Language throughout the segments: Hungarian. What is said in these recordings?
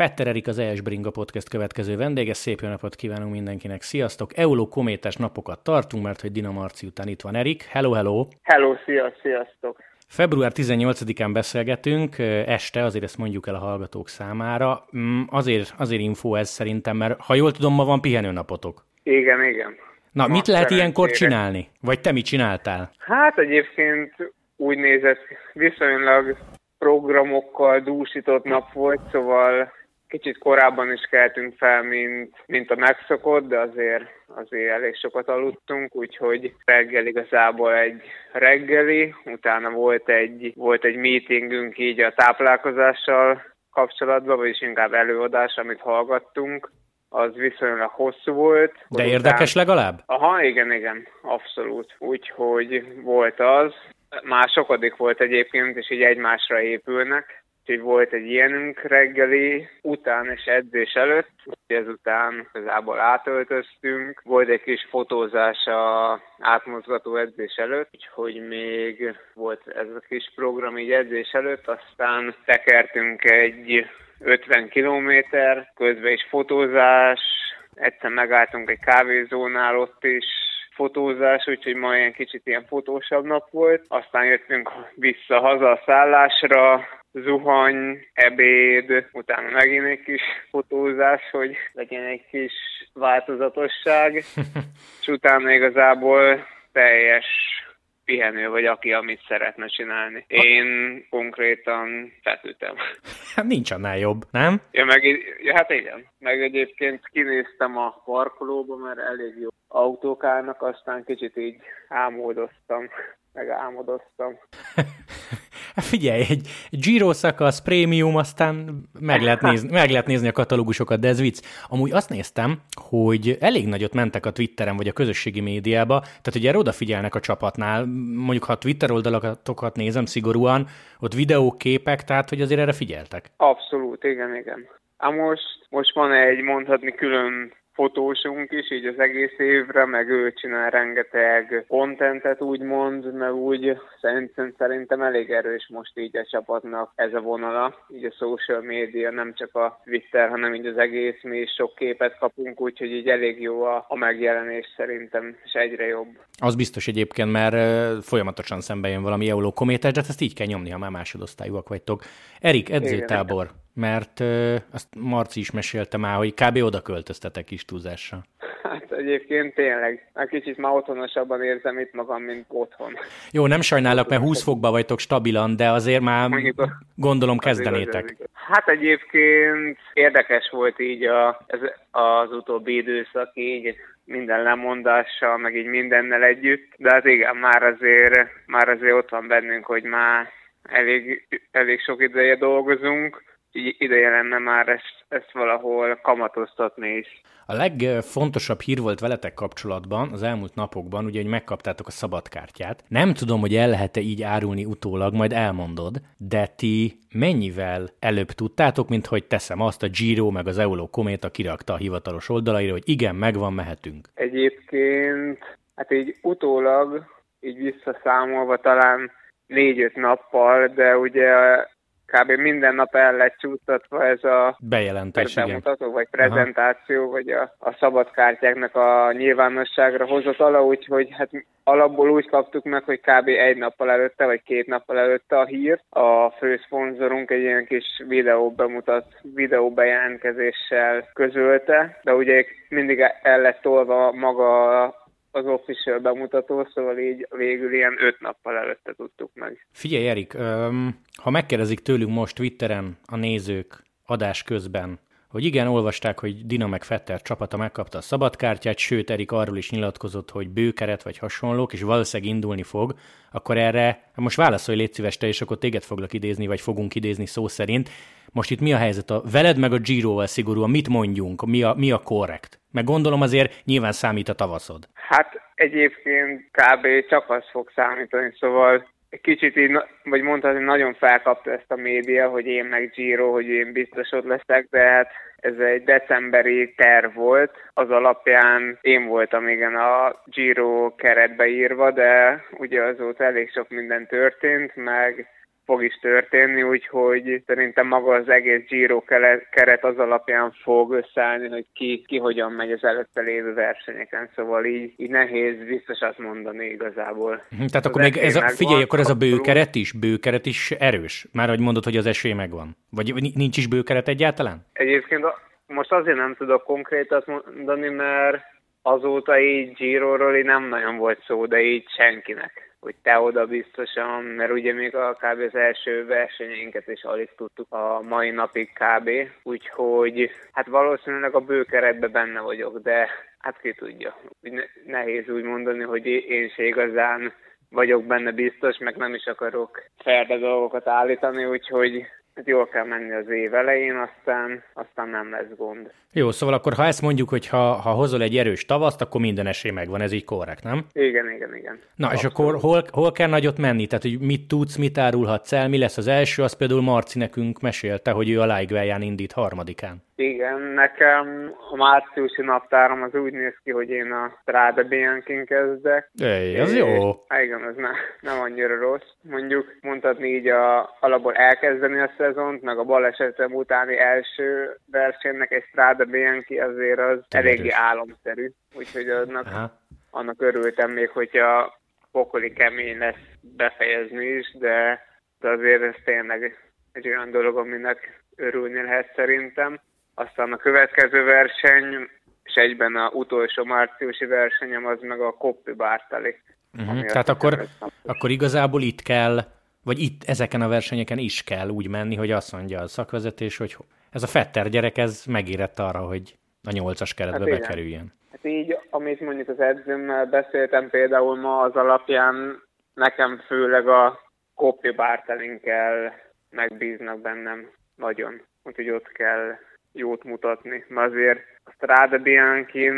Fetter Erik az ES Bringa Podcast következő vendége. Szép jó napot kívánunk mindenkinek. Sziasztok! Euló kométás napokat tartunk, mert hogy Dina Marci után itt van Erik. Hello, hello! Hello, szia, sziasztok! Február 18-án beszélgetünk, este, azért ezt mondjuk el a hallgatók számára. Mm, azért, azért info ez szerintem, mert ha jól tudom, ma van pihenőnapotok. Igen, igen. Na, ma mit lehet ilyenkor csinálni? Vagy te mit csináltál? Hát egyébként úgy nézett, viszonylag programokkal dúsított nap volt, szóval kicsit korábban is keltünk fel, mint, mint a megszokott, de azért, azért elég sokat aludtunk, úgyhogy reggel igazából egy reggeli, utána volt egy, volt egy meetingünk így a táplálkozással kapcsolatban, vagyis inkább előadás, amit hallgattunk, az viszonylag hosszú volt. De érdekes után... legalább? Aha, igen, igen, abszolút. Úgyhogy volt az. Már sokadik volt egyébként, és így egymásra épülnek. Úgyhogy volt egy ilyenünk reggeli, után és edzés előtt, ezután igazából átöltöztünk. Volt egy kis fotózás a átmozgató edzés előtt, úgyhogy még volt ez a kis program így edzés előtt, aztán tekertünk egy 50 kilométer, közben is fotózás, egyszer megálltunk egy kávézónál ott is, fotózás, úgyhogy ma ilyen kicsit ilyen fotósabb nap volt. Aztán jöttünk vissza haza a szállásra, zuhany, ebéd, utána megint egy kis fotózás, hogy legyen egy kis változatosság, és utána igazából teljes pihenő vagy, aki amit szeretne csinálni. Én konkrétan fetültem. Hát nincs annál jobb, nem? Ja, meg, ja, hát igen. Meg egyébként kinéztem a parkolóba, mert elég jó autók állnak, aztán kicsit így álmodoztam, meg álmodoztam. Hát figyelj, egy Giro szakasz, prémium, aztán meg lehet, nézni, meg lehet nézni a katalógusokat, de ez vicc. Amúgy azt néztem, hogy elég nagyot mentek a Twitteren vagy a közösségi médiába, tehát ugye odafigyelnek a csapatnál, mondjuk ha a Twitter oldalatokat nézem szigorúan, ott videók, képek, tehát hogy azért erre figyeltek. Abszolút, igen, igen. Ám most, most van egy mondhatni külön fotósunk is, így az egész évre, meg ő csinál rengeteg kontentet úgymond, meg úgy szerintem, szerintem elég erős most így a csapatnak ez a vonala, így a social media, nem csak a Twitter, hanem így az egész, mi is sok képet kapunk, úgyhogy így elég jó a, a megjelenés szerintem, és egyre jobb. Az biztos egyébként, mert folyamatosan szembe jön valami euló kométás, de hát ezt így kell nyomni, ha már másodosztályúak vagytok. Erik, edzőtábor. Igen, mert ö, azt Marci is mesélte már, hogy kb. oda költöztetek kis túlzással. Hát egyébként tényleg, egy kicsit már otthonosabban érzem itt magam, mint otthon. Jó, nem sajnálok, mert 20 fokba vagytok stabilan, de azért már Mondjuk, gondolom kezdenétek. Hát egyébként érdekes volt így a, ez, az utóbbi időszak így, minden lemondással, meg így mindennel együtt, de hát igen, már azért, már azért ott van bennünk, hogy már elég, elég sok ideje dolgozunk, ideje lenne már ezt, ezt valahol kamatoztatni is. A legfontosabb hír volt veletek kapcsolatban az elmúlt napokban, ugye, hogy megkaptátok a szabadkártyát. Nem tudom, hogy el lehet-e így árulni utólag, majd elmondod, de ti mennyivel előbb tudtátok, mint hogy teszem azt, a Giro meg az Eolo Kométa kirakta a hivatalos oldalaira, hogy igen, megvan, mehetünk. Egyébként, hát így utólag, így visszaszámolva talán négy-öt nappal, de ugye kb. minden nap el lett csúsztatva ez a bejelentés, bemutató, vagy prezentáció, Aha. vagy a, a szabadkártyáknak a nyilvánosságra ala, úgyhogy hát alapból úgy kaptuk meg, hogy kb. egy nappal előtte, vagy két nappal előtte a hír. A főszponzorunk egy ilyen kis videó bemutat, videó bejelentkezéssel közölte, de ugye mindig el lett tolva maga az official bemutató, szóval így végül ilyen öt nappal előtte tudtuk meg. Figyelj, Erik, ha megkérdezik tőlünk most Twitteren a nézők adás közben, hogy igen, olvasták, hogy Dina meg Fetter csapata megkapta a szabadkártyát, sőt, Erik arról is nyilatkozott, hogy bőkeret vagy hasonlók, és valószínűleg indulni fog, akkor erre most válaszolj légy szíves te, és akkor téged foglak idézni, vagy fogunk idézni szó szerint. Most itt mi a helyzet? A veled meg a Giroval szigorúan mit mondjunk? Mi a, mi a korrekt? Meg gondolom azért nyilván számít a tavaszod. Hát egyébként kb. csak az fog számítani, szóval kicsit így, vagy mondhatni, nagyon felkapta ezt a média, hogy én meg Giro, hogy én biztos ott leszek, de hát ez egy decemberi terv volt. Az alapján én voltam igen a Giro keretbe írva, de ugye azóta elég sok minden történt, meg fog is történni, úgyhogy szerintem maga az egész Giro keret az alapján fog összeállni, hogy ki, ki hogyan megy az előtte lévő versenyeken, szóval így, így nehéz biztosat mondani igazából. Mhm, tehát akkor még ez a, figyelj, akkor ez a bőkeret is, bőkeret is erős? Már hogy mondod, hogy az esély megvan. Vagy nincs is bőkeret egyáltalán? Egyébként most azért nem tudok konkrétat mondani, mert azóta így Giro-ról nem nagyon volt szó, de így senkinek hogy te oda biztosan, mert ugye még a kb. az első versenyeinket is alig tudtuk a mai napig kb. Úgyhogy hát valószínűleg a bőkeretbe benne vagyok, de hát ki tudja. Nehéz úgy mondani, hogy én se igazán vagyok benne biztos, meg nem is akarok ferde dolgokat állítani, úgyhogy jól kell menni az év elején, aztán, aztán nem lesz gond. Jó, szóval akkor ha ezt mondjuk, hogy ha, ha hozol egy erős tavaszt, akkor minden esély megvan, ez így korrekt, nem? Igen, igen, igen. Na, Abszolút. és akkor hol, hol kell nagyot menni? Tehát, hogy mit tudsz, mit árulhatsz el, mi lesz az első, az például Marci nekünk mesélte, hogy ő a Lájgvelján indít harmadikán. Igen, nekem a márciusi naptárom az úgy néz ki, hogy én a Strada Bianchi-n kezdek. Ej, az jó. Hát igen, az ne, nem annyira rossz. Mondjuk mondhatni így a, alapból elkezdeni a szezont, meg a balesetem utáni első versenynek egy Strada Bianchi azért az Tényleg eléggé álomszerű. Úgyhogy annak, annak örültem még, hogyha pokoli kemény lesz befejezni is, de, de azért ez tényleg egy olyan dolog, aminek örülni lehet szerintem. Aztán a következő verseny, és egyben a utolsó márciusi versenyem az meg a Koppi Bártali. Uh-huh. Tehát akkor, akkor igazából itt kell, vagy itt ezeken a versenyeken is kell úgy menni, hogy azt mondja a szakvezetés, hogy ez a Fetter gyerek, ez megérett arra, hogy a nyolcas keretbe hát bekerüljen. Hát így, amit mondjuk az edzőmmel beszéltem például ma, az alapján nekem főleg a Koppi Bártelin kell megbíznak bennem nagyon. Úgyhogy ott kell jót mutatni. Mert azért a Strada bianchi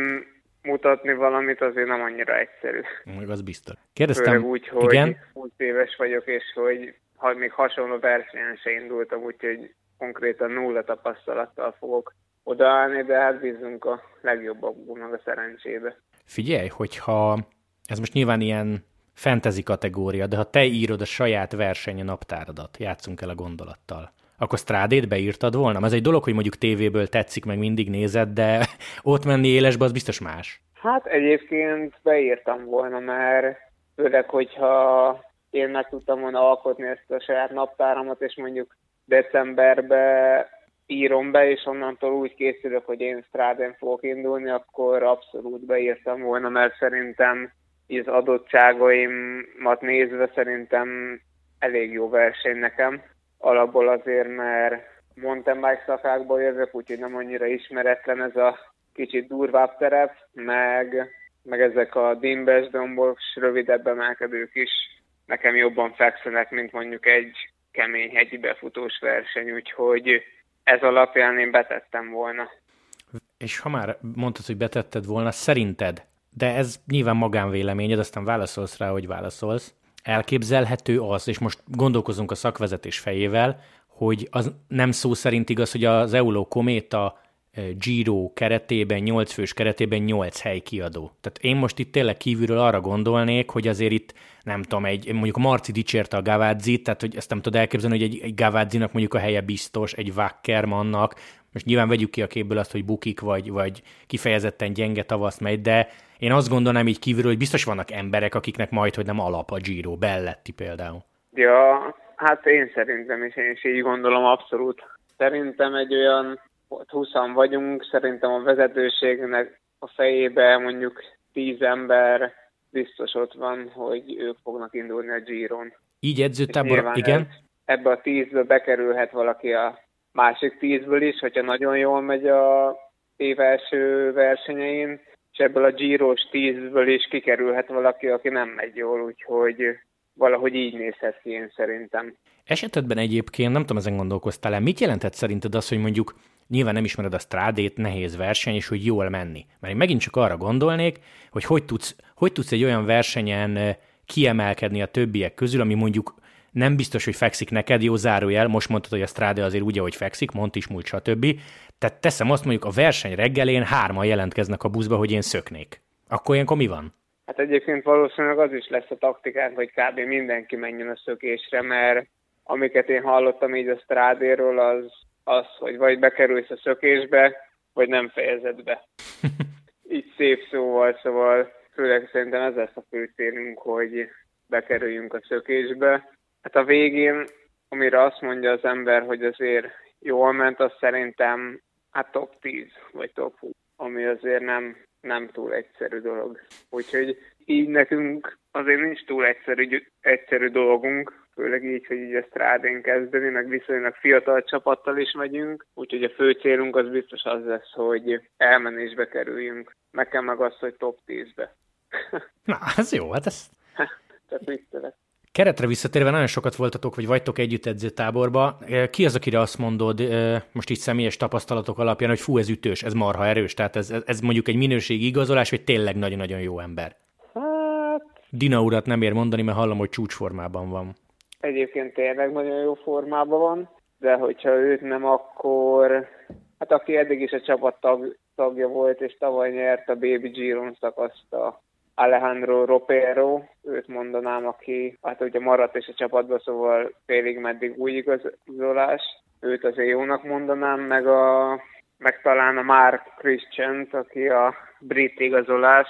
mutatni valamit azért nem annyira egyszerű. Meg az biztos. Kérdeztem, Főleg úgy, hogy igen? 20 éves vagyok, és hogy ha még hasonló versenyen se indultam, úgyhogy konkrétan nulla tapasztalattal fogok odaállni, de hát bízunk a legjobbakból meg a szerencsébe. Figyelj, hogyha ez most nyilván ilyen fantasy kategória, de ha te írod a saját verseny naptáradat, játszunk el a gondolattal, akkor Strádét beírtad volna? Ez egy dolog, hogy mondjuk tévéből tetszik, meg mindig nézed, de ott menni élesbe, az biztos más. Hát egyébként beírtam volna, mert főleg, hogyha én meg tudtam volna alkotni ezt a saját naptáramat, és mondjuk decemberbe írom be, és onnantól úgy készülök, hogy én Strádén fogok indulni, akkor abszolút beírtam volna, mert szerintem az adottságaimat nézve szerintem elég jó verseny nekem alapból azért, mert mountain bike szakákból jövök, úgyhogy nem annyira ismeretlen ez a kicsit durvább terep, meg, meg ezek a dimbes, dombos, rövidebb emelkedők is nekem jobban fekszenek, mint mondjuk egy kemény hegyi befutós verseny, úgyhogy ez alapján én betettem volna. És ha már mondtad, hogy betetted volna, szerinted, de ez nyilván magánvéleményed, aztán válaszolsz rá, hogy válaszolsz, elképzelhető az, és most gondolkozunk a szakvezetés fejével, hogy az nem szó szerint igaz, hogy az Euló Kométa Giro keretében, 8 fős keretében 8 hely kiadó. Tehát én most itt tényleg kívülről arra gondolnék, hogy azért itt nem tudom, egy, mondjuk Marci dicsérte a Gavádzit, tehát hogy ezt nem tudod elképzelni, hogy egy, egy Gavádzinak mondjuk a helye biztos, egy Wackermannak, most nyilván vegyük ki a képből azt, hogy bukik, vagy, vagy kifejezetten gyenge tavaszt megy, de én azt gondolnám így kívülről, hogy biztos vannak emberek, akiknek majd, hogy nem alap a Giro, Belletti például. Ja, hát én szerintem is, én is így gondolom abszolút. Szerintem egy olyan 20 vagyunk, szerintem a vezetőségnek a fejébe mondjuk 10 ember biztos ott van, hogy ők fognak indulni a Giron. Így edzőtábor, igen? Ebbe a tízbe bekerülhet valaki a másik tízből is, hogyha nagyon jól megy a év első versenyein, és ebből a Giros tízből is kikerülhet valaki, aki nem megy jól, úgyhogy valahogy így nézhet ki én szerintem. Esetedben egyébként, nem tudom, ezen gondolkoztál-e, mit jelentett szerinted az, hogy mondjuk nyilván nem ismered a strádét, nehéz verseny, és hogy jól menni? Mert én megint csak arra gondolnék, hogy hogy tudsz, hogy tudsz egy olyan versenyen kiemelkedni a többiek közül, ami mondjuk nem biztos, hogy fekszik neked, jó zárójel, most mondtad, hogy a Strade azért úgy, ahogy fekszik, mond is múlt, stb. Tehát teszem azt mondjuk, a verseny reggelén hárman jelentkeznek a buszba, hogy én szöknék. Akkor ilyenkor mi van? Hát egyébként valószínűleg az is lesz a taktikánk, hogy kb. mindenki menjen a szökésre, mert amiket én hallottam így a strádéről, az, az, hogy vagy bekerülsz a szökésbe, vagy nem fejezed be. így szép szóval, szóval főleg szerintem ez lesz a fő célunk, hogy bekerüljünk a szökésbe. Hát a végén, amire azt mondja az ember, hogy azért jól ment, az szerintem hát top 10 vagy top 20, ami azért nem, nem túl egyszerű dolog. Úgyhogy így nekünk azért nincs túl egyszerű, egyszerű dolgunk, főleg így, hogy így a strádén kezdeni, meg viszonylag fiatal csapattal is megyünk, úgyhogy a fő célunk az biztos az lesz, hogy elmenésbe kerüljünk. Nekem meg az, hogy top 10-be. Na, ez jó, hát ez... Tehát viccelek. Keretre visszatérve nagyon sokat voltatok, vagy vagytok együtt edzőtáborba. Ki az, akire azt mondod, most így személyes tapasztalatok alapján, hogy fú, ez ütős, ez marha erős, tehát ez, ez mondjuk egy minőségi igazolás, vagy tényleg nagyon-nagyon jó ember? Hát... Dina urat nem ér mondani, mert hallom, hogy csúcsformában van. Egyébként tényleg nagyon jó formában van, de hogyha őt nem, akkor hát aki eddig is a csapat tag, tagja volt, és tavaly nyert a Baby Giron szakaszt a Alejandro Ropero, őt mondanám, aki hát ugye maradt is a csapatban, szóval félig meddig új igazolás. Őt azért jónak mondanám, meg, a, meg talán a Mark christian aki a brit igazolás,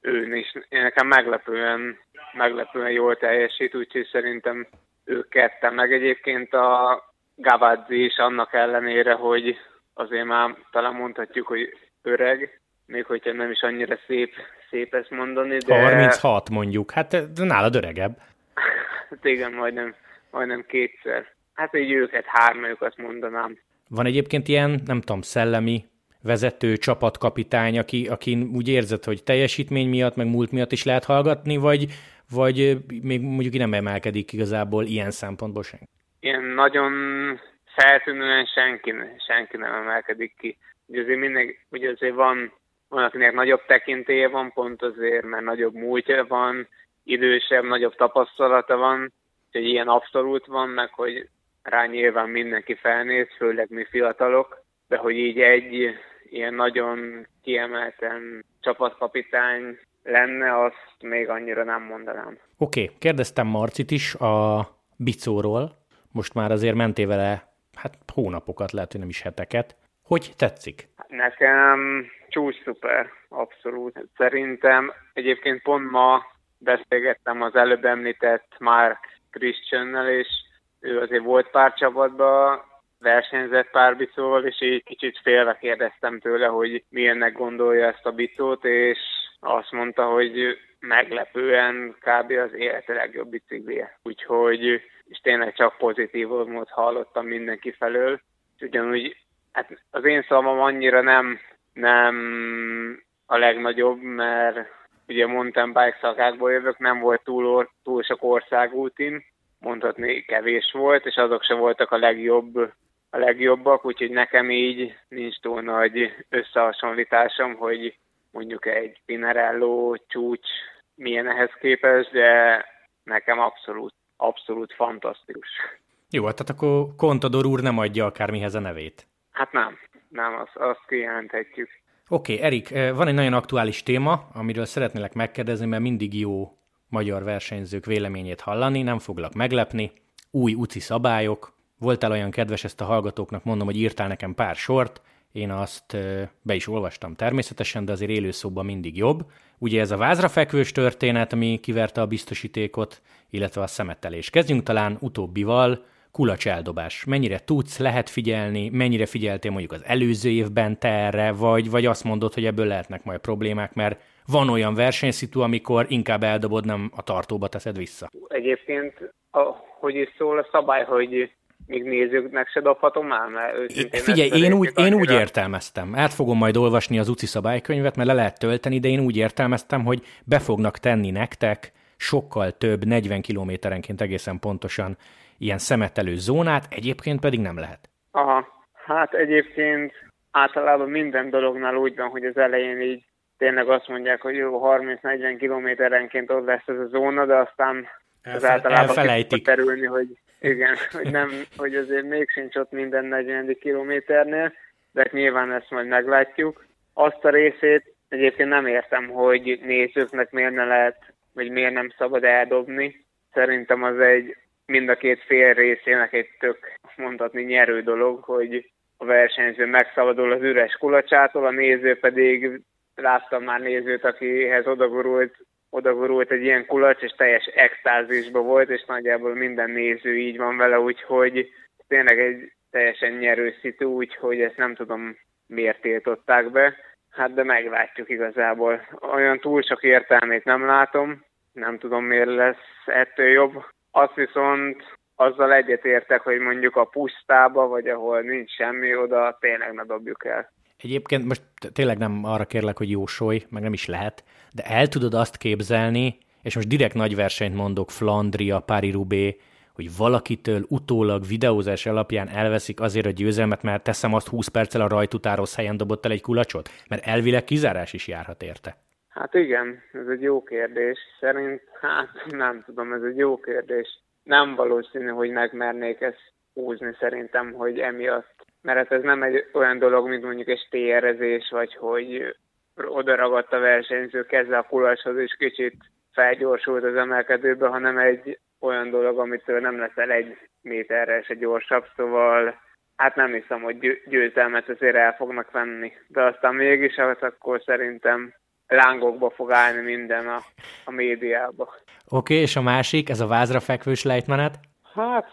ő is nekem meglepően, meglepően jól teljesít, úgyhogy szerintem ők ketten, meg egyébként a Gavazzi is annak ellenére, hogy azért már talán mondhatjuk, hogy öreg, még hogyha nem is annyira szép, szép ezt mondani, de... 36 mondjuk, hát nálad öregebb. hát igen, majdnem, majdnem kétszer. Hát így őket, hármajukat mondanám. Van egyébként ilyen, nem tudom, szellemi vezető, csapatkapitány, aki, aki úgy érzed, hogy teljesítmény miatt, meg múlt miatt is lehet hallgatni, vagy, vagy még mondjuk nem emelkedik igazából ilyen szempontból senki? Ilyen nagyon feltűnően senki, senki nem emelkedik ki. Ugye azért mindig, ugye azért van, van, akinek nagyobb tekintélye van, pont azért, mert nagyobb múltja van, idősebb, nagyobb tapasztalata van, hogy ilyen abszolút van, meg hogy rá nyilván mindenki felnéz, főleg mi fiatalok, de hogy így egy ilyen nagyon kiemelten csapatkapitány lenne, azt még annyira nem mondanám. Oké, okay. kérdeztem Marcit is a Bicóról, most már azért mentél vele hát hónapokat, lehet, hogy nem is heteket. Hogy tetszik? Nekem csúcs szuper, abszolút. Szerintem egyébként pont ma beszélgettem az előbb említett Mark Christiannel, és ő azért volt pár csapatban, versenyzett pár bicóval, és így kicsit félve kérdeztem tőle, hogy milyennek gondolja ezt a bicót, és azt mondta, hogy meglepően kb. az élete legjobb biciklije. Úgyhogy, és tényleg csak pozitív volt hallottam mindenki felől. Ugyanúgy, hát az én szavam annyira nem, nem a legnagyobb, mert ugye mountain bike szakákból jövök, nem volt túl, túl sok országútin, mondhatni kevés volt, és azok se voltak a legjobb a legjobbak, úgyhogy nekem így nincs túl nagy összehasonlításom, hogy mondjuk egy Pinarello csúcs milyen ehhez képest, de nekem abszolút, abszolút fantasztikus. Jó, hát tehát akkor Contador úr nem adja akármihez a nevét. Hát nem, nem, azt, azt kijelenthetjük. Oké, okay, Erik, eh, van egy nagyon aktuális téma, amiről szeretnélek megkérdezni, mert mindig jó magyar versenyzők véleményét hallani, nem foglak meglepni. Új UCI szabályok, voltál olyan kedves ezt a hallgatóknak, mondom, hogy írtál nekem pár sort, én azt be is olvastam természetesen, de azért élőszóban mindig jobb. Ugye ez a vázra fekvős történet, ami kiverte a biztosítékot, illetve a szemetelés. Kezdjünk talán utóbbival, kulacs eldobás. Mennyire tudsz, lehet figyelni, mennyire figyeltél mondjuk az előző évben te erre, vagy, vagy azt mondod, hogy ebből lehetnek majd problémák, mert van olyan versenyszitu, amikor inkább eldobod, nem a tartóba teszed vissza. Egyébként, a, hogy is szól a szabály, hogy még nézőknek se dobhatom már, mert Figyelj, én úgy, én úgy értelmeztem. Át fogom majd olvasni az UCI szabálykönyvet, mert le lehet tölteni, de én úgy értelmeztem, hogy be fognak tenni nektek sokkal több, 40 kilométerenként egészen pontosan ilyen szemetelő zónát, egyébként pedig nem lehet. Aha, hát egyébként általában minden dolognál úgy van, hogy az elején így tényleg azt mondják, hogy jó, 30-40 kilométerenként ott lesz ez a zóna, de aztán az általában elfelejtik. terülni, hogy igen, hogy, nem, hogy azért még sincs ott minden 40 kilométernél, de hát nyilván ezt majd meglátjuk. Azt a részét egyébként nem értem, hogy nézőknek miért ne lehet, vagy miért nem szabad eldobni. Szerintem az egy mind a két fél részének egy tök mondhatni nyerő dolog, hogy a versenyző megszabadul az üres kulacsától, a néző pedig láttam már nézőt, akihez odagurult, odagurult egy ilyen kulacs, és teljes extázisban volt, és nagyjából minden néző így van vele, úgyhogy tényleg egy teljesen nyerő szitu, úgyhogy ezt nem tudom miért tiltották be. Hát de meglátjuk igazából. Olyan túl sok értelmét nem látom, nem tudom miért lesz ettől jobb. Azt viszont azzal egyetértek, hogy mondjuk a pusztába, vagy ahol nincs semmi, oda tényleg ne dobjuk el. Egyébként most tényleg nem arra kérlek, hogy jósolj, meg nem is lehet, de el tudod azt képzelni, és most direkt nagy versenyt mondok, Flandria, Paris-Roubaix, hogy valakitől utólag videózás alapján elveszik azért a győzelmet, mert teszem azt 20 perccel a rajtután rossz helyen dobott el egy kulacsot? Mert elvileg kizárás is járhat érte. Hát igen, ez egy jó kérdés. Szerint, hát nem tudom, ez egy jó kérdés. Nem valószínű, hogy megmernék ezt húzni szerintem, hogy emiatt. Mert hát ez nem egy olyan dolog, mint mondjuk egy stérezés, vagy hogy oda ragadt a versenyző keze a kulacshoz, és kicsit felgyorsult az emelkedőbe, hanem egy olyan dolog, amitől nem leszel egy méterre se gyorsabb, szóval hát nem hiszem, hogy győzelmet azért el fognak venni. De aztán mégis, hát akkor szerintem lángokba fog állni minden a, a médiába. Oké, okay, és a másik, ez a vázra fekvős lejtmenet? Hát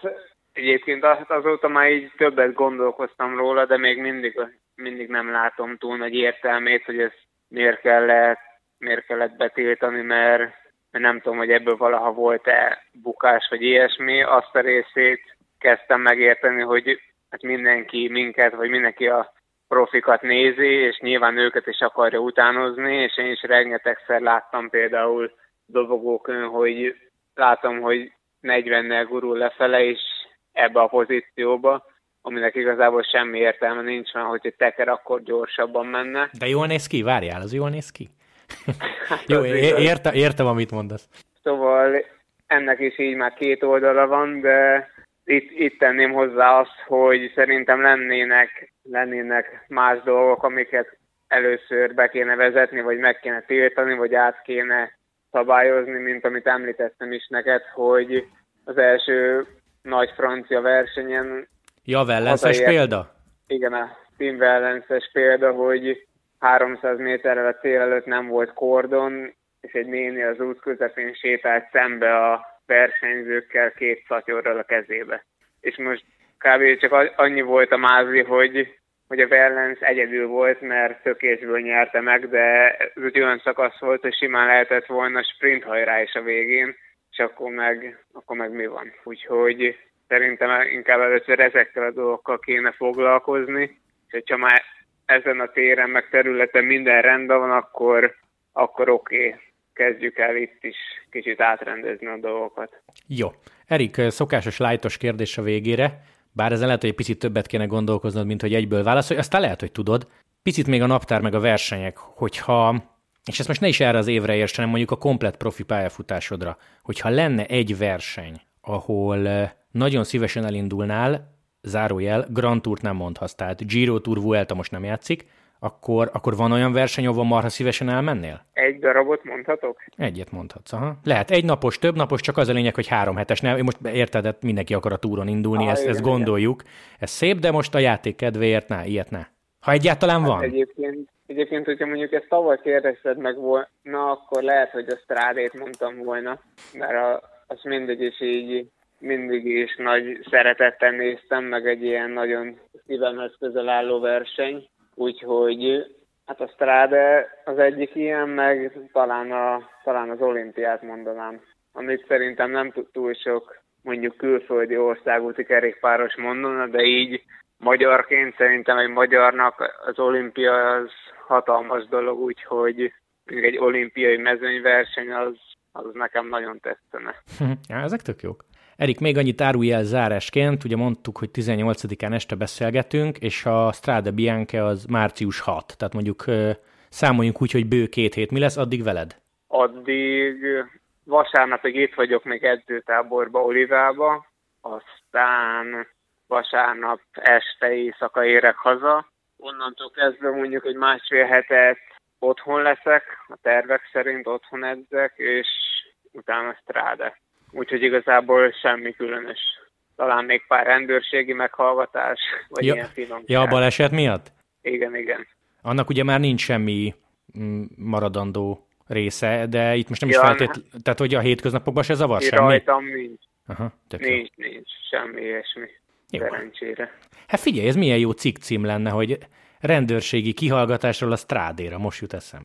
egyébként az, azóta már így többet gondolkoztam róla, de még mindig, mindig nem látom túl nagy értelmét, hogy ez miért kellett, miért kellett betiltani, mert mert nem tudom, hogy ebből valaha volt-e bukás, vagy ilyesmi, azt a részét kezdtem megérteni, hogy hát mindenki minket, vagy mindenki a profikat nézi, és nyilván őket is akarja utánozni, és én is rengetegszer láttam például dobogókön, hogy látom, hogy 40-nel gurul lefele, és ebbe a pozícióba, aminek igazából semmi értelme nincs, mert hogy egy teker akkor gyorsabban menne. De jól néz ki, várjál, az jól néz ki? Hát Jó, érte, értem, amit mondasz. Szóval ennek is így már két oldala van, de itt, itt tenném hozzá azt, hogy szerintem lennének, lennének más dolgok, amiket először be kéne vezetni, vagy meg kéne tiltani, vagy át kéne szabályozni, mint amit említettem is neked, hogy az első nagy francia versenyen... Ja, Vellences példa? Igen, a Tim Vellences példa, hogy 300 méterrel a cél előtt nem volt kordon, és egy néni az út közepén sétált szembe a versenyzőkkel két szatyorral a kezébe. És most kb. csak annyi volt a mázi, hogy, hogy a Verlens egyedül volt, mert tökésből nyerte meg, de ez egy olyan szakasz volt, hogy simán lehetett volna sprint hajrá is a végén, és akkor meg, akkor meg mi van. Úgyhogy szerintem inkább először ezekkel a dolgokkal kéne foglalkozni, és hogyha már ezen a téren, meg területen minden rendben van, akkor, akkor oké, okay. kezdjük el itt is kicsit átrendezni a dolgokat. Jó. Erik, szokásos lájtos kérdés a végére, bár ezen lehet, hogy egy picit többet kéne gondolkoznod, mint hogy egyből válaszolj, aztán lehet, hogy tudod. Picit még a naptár meg a versenyek, hogyha, és ezt most ne is erre az évre érts, hanem mondjuk a komplet profi pályafutásodra, hogyha lenne egy verseny, ahol nagyon szívesen elindulnál, zárójel, Grand Tourt nem mondhatsz, tehát Giro Tour Vuelta most nem játszik, akkor, akkor van olyan verseny, ahol marha szívesen elmennél? Egy darabot mondhatok? Egyet mondhatsz, aha. Lehet egy napos, több napos, csak az a lényeg, hogy három hetes. Ne, most érted, hát mindenki akar a túron indulni, ah, ezt, igen, ezt gondoljuk. Igen. Ez szép, de most a játék kedvéért ne, ilyet ne. Ha egyáltalán hát van. Egyébként, egyébként, hogyha mondjuk ezt tavaly kérdezted meg volna, akkor lehet, hogy a strádét mondtam volna, mert a, az mindegy is így mindig is nagy szeretettel néztem, meg egy ilyen nagyon szívemhez közel álló verseny, úgyhogy hát a Strade az egyik ilyen, meg talán, a, talán az olimpiát mondanám, amit szerintem nem túl sok mondjuk külföldi országúti kerékpáros mondana, de így magyarként szerintem egy magyarnak az olimpia az hatalmas dolog, úgyhogy egy olimpiai mezőnyverseny az, az nekem nagyon tetszene. Ja, ezek tök jók. Erik, még annyit árulj el zárásként, ugye mondtuk, hogy 18-án este beszélgetünk, és a Strada Bianca az március 6, tehát mondjuk számoljunk úgy, hogy bő két hét. Mi lesz addig veled? Addig vasárnapig itt vagyok még edzőtáborba, Olivába, aztán vasárnap este éjszaka érek haza. Onnantól kezdve mondjuk egy másfél hetet otthon leszek, a tervek szerint otthon edzek, és utána Strada úgyhogy igazából semmi különös. Talán még pár rendőrségi meghallgatás, vagy ja, ilyen finom. Ja, a baleset miatt? Igen, igen. Annak ugye már nincs semmi mm, maradandó része, de itt most nem Ja, is feltét, tehát hogy a hétköznapokban se zavar semmi? Rajtam nincs. Aha, tök jó. Nincs, nincs. Semmi ilyesmi. Jó. Szerencsére. Hát figyelj, ez milyen jó cikkcím lenne, hogy rendőrségi kihallgatásról a strádéra, most jut eszem.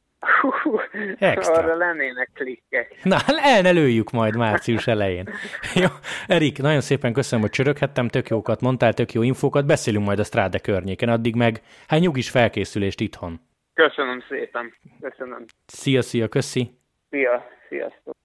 Hú, Extra. arra lennének klikkek. Na, el ne lőjük majd március elején. Jó, Erik, nagyon szépen köszönöm, hogy csöröghettem, tök jókat mondtál, tök jó infókat, beszélünk majd a Stráde környéken, addig meg, hát nyugis felkészülést itthon. Köszönöm szépen. Köszönöm. Szia, szia, köszi. Szia, sziasztok.